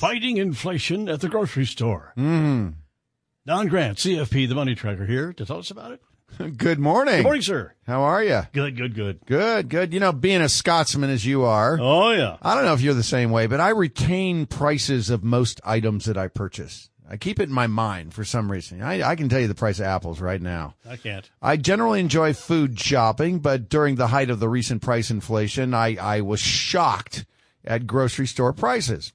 Fighting inflation at the grocery store. Mm. Don Grant, CFP, the money tracker, here to tell us about it. Good morning. Good morning, sir. How are you? Good, good, good. Good, good. You know, being a Scotsman as you are, Oh, yeah. I don't know if you're the same way, but I retain prices of most items that I purchase. I keep it in my mind for some reason. I, I can tell you the price of apples right now. I can't. I generally enjoy food shopping, but during the height of the recent price inflation, I, I was shocked at grocery store prices.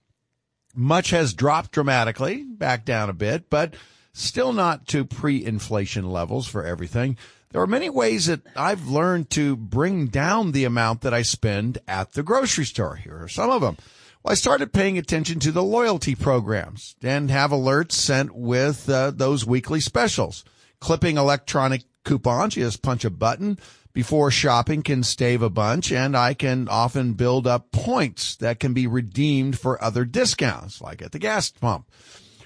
Much has dropped dramatically, back down a bit, but still not to pre-inflation levels for everything. There are many ways that I've learned to bring down the amount that I spend at the grocery store. Here are some of them. Well, I started paying attention to the loyalty programs and have alerts sent with uh, those weekly specials. Clipping electronic coupons, you just punch a button before shopping can stave a bunch and I can often build up points that can be redeemed for other discounts, like at the gas pump.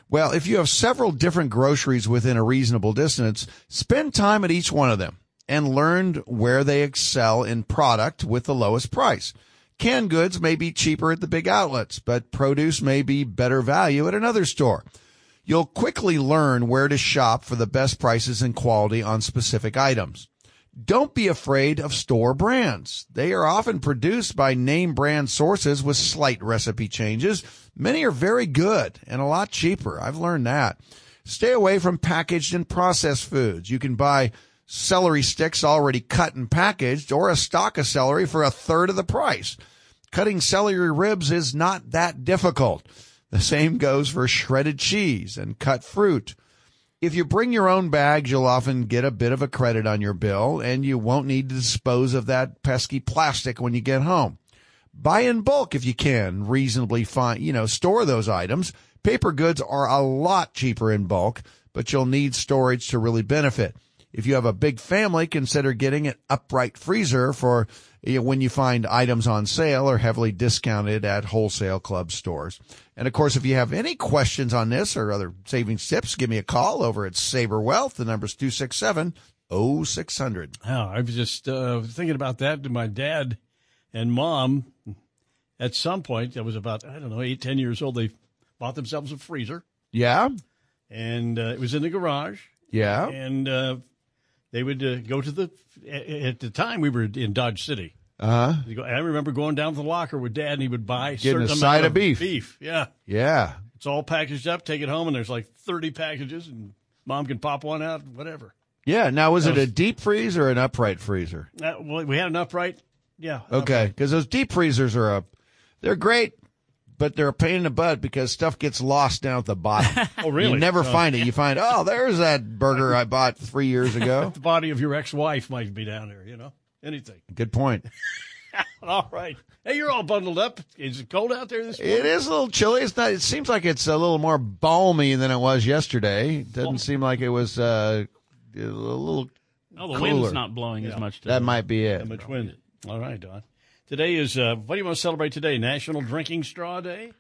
Well, if you have several different groceries within a reasonable distance, spend time at each one of them and learn where they excel in product with the lowest price. Canned goods may be cheaper at the big outlets, but produce may be better value at another store. You'll quickly learn where to shop for the best prices and quality on specific items. Don't be afraid of store brands. They are often produced by name brand sources with slight recipe changes. Many are very good and a lot cheaper. I've learned that. Stay away from packaged and processed foods. You can buy celery sticks already cut and packaged or a stock of celery for a third of the price. Cutting celery ribs is not that difficult. The same goes for shredded cheese and cut fruit. If you bring your own bags, you'll often get a bit of a credit on your bill and you won't need to dispose of that pesky plastic when you get home. Buy in bulk if you can, reasonably find, you know, store those items. Paper goods are a lot cheaper in bulk, but you'll need storage to really benefit. If you have a big family, consider getting an upright freezer for when you find items on sale or heavily discounted at wholesale club stores. And of course, if you have any questions on this or other savings tips, give me a call over at Saber Wealth. The number's 267 0600. Oh, I was just uh, thinking about that to my dad and mom. At some point, I was about, I don't know, eight, ten years old. They bought themselves a freezer, Yeah? and uh, it was in the garage. Yeah. And uh, they would uh, go to the, at the time, we were in Dodge City. Uh huh. I remember going down to the locker with dad, and he would buy Getting a certain side amount of beef. Beef, yeah. Yeah. It's all packaged up. Take it home, and there's like 30 packages, and mom can pop one out, whatever. Yeah. Now, was That it a deep freeze or an upright freezer? Uh, well, we had an upright. Yeah. an Okay. Because those deep freezers are a, they're great, but they're a pain in the butt because stuff gets lost down at the bottom. Oh, really? You never Oh. find it. You find, oh, there's that burger I bought three years ago. The body of your ex-wife might be down there. You know, anything. Good point. All right. Hey, you're all bundled up. Is it cold out there this morning? It is a little chilly. It's not. It seems like it's a little more balmy than it was yesterday. It doesn't seem like it was uh, a little. Oh, the Cooler. wind's not blowing as much today. That might be How it. much wind? All right, Don. Today is uh, what do you want to celebrate today? National Drinking Straw Day.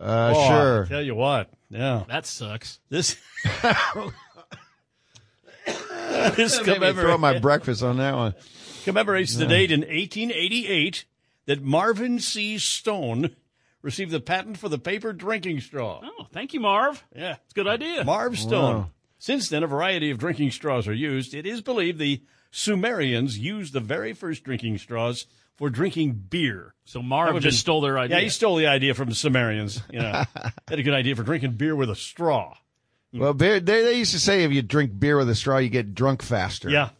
Uh, Oh, sure. I tell you what. Yeah. That sucks. This. this Made me throw my breakfast on that one. commemorates the date in 1888 that Marvin C. Stone received the patent for the paper drinking straw. Oh, thank you, Marv. Yeah. It's a good idea. Marv Stone. Wow. Since then, a variety of drinking straws are used. It is believed the Sumerians used the very first drinking straws for drinking beer. So That Marv just been- stole their idea. Yeah, he stole the idea from the Sumerians. You know, had a good idea for drinking beer with a straw. Well, beer, they, they used to say if you drink beer with a straw, you get drunk faster. Yeah,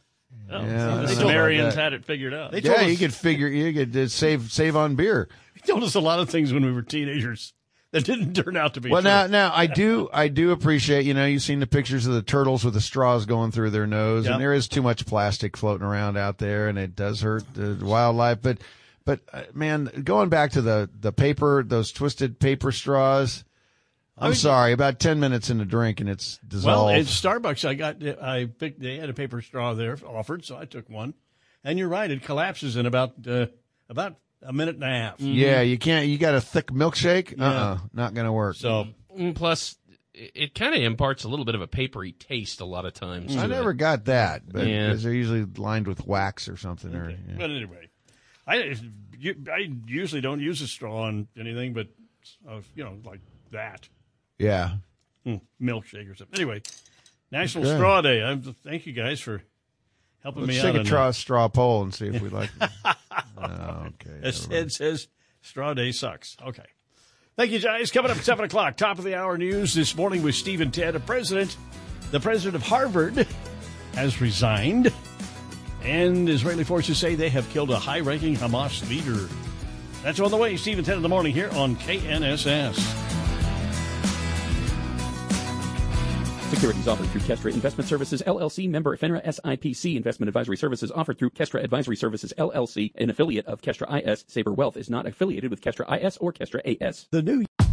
Oh, Yeah, I the don't know about Sumerians had it figured out. They told Yeah, us- you could figure you could uh, save save on beer. he told us a lot of things when we were teenagers that didn't turn out to be Well, true. now now I do I do appreciate you know you've seen the pictures of the turtles with the straws going through their nose, Yeah. and there is too much plastic floating around out there, and it does hurt the wildlife. But but uh, man, going back to the the paper, those twisted paper straws. I'm mean- sorry, about ten minutes in the drink and it's dissolved. Well, at Starbucks, I got I picked. They had a paper straw there offered, so I took one. And you're right; it collapses in about uh, about a minute and a half. yeah, you can't. You got a thick milkshake. Uh, uh not gonna work. So Mm, Plus, it, it kind of imparts a little bit of a papery taste a lot of times. I to never it. got that, but Yeah. because they're usually lined with wax or something. Or yeah. But anyway, I you, I usually don't use a straw on anything, but uh, you know, like that yeah. Hmm, milkshake or something. Anyway, National Okay. Straw Day. I thank you guys for helping Let's me take out. a on straw, that. straw poll and see if we like. it. oh, okay. Mind. Ed says, Straw Day sucks. Okay. Thank you, guys. Coming up at 7 o'clock, top of the hour news this morning with Steve and Ted, a president. The president of Harvard has resigned, and Israeli forces say they have killed a high ranking Hamas leader. That's on the way. Steve and Ted in the morning here on KNSS. Securities offered through Kestra Investment Services LLC, member FINRA SIPC. Investment advisory services offered through Kestra Advisory Services LLC, an affiliate of Kestra IS. Saber Wealth is not affiliated with Kestra IS or Kestra AS. The new